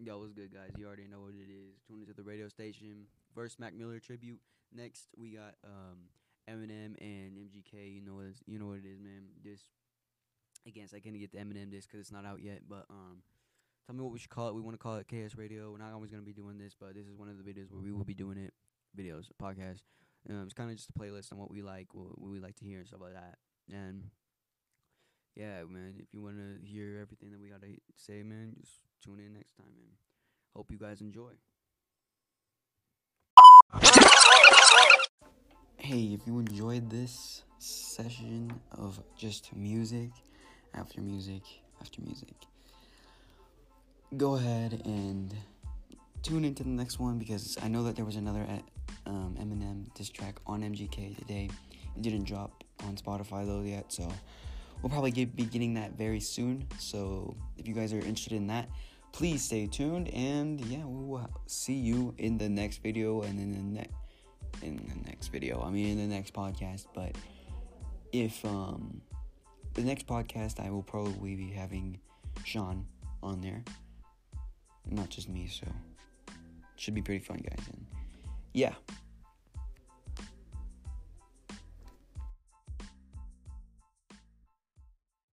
Yo, what's good, guys? You already know what it is. Tune into the radio station. First, Mac Miller tribute. Next, we got um, Eminem and MGK. You know what? You know what it is, man. This again, I can't get the Eminem disc because it's not out yet. But um, tell me what we should call it. We want to call it KS Radio. We're not always gonna be doing this, but this is one of the videos where we will be doing it. Videos, podcast. Um, it's kind of just a playlist on what we like, what, we like to hear, and stuff like that. And yeah, man, if you want to hear everything that we got to say, man, just tune in man. Hope you guys enjoy. Hey, if you enjoyed this session of just music, after music, after music, go ahead and tune into the next one because I know that there was another uh, um, Eminem diss track on MGK today. It didn't drop on Spotify though yet, so we'll probably get, be getting that very soon. So if you guys are interested in that, please stay tuned. And yeah, we will see you in the next video and in the next in the next video. I mean, in the next podcast. But if um the next podcast, I will probably be having Sean on there, not just me. So should be pretty fun, guys. And yeah.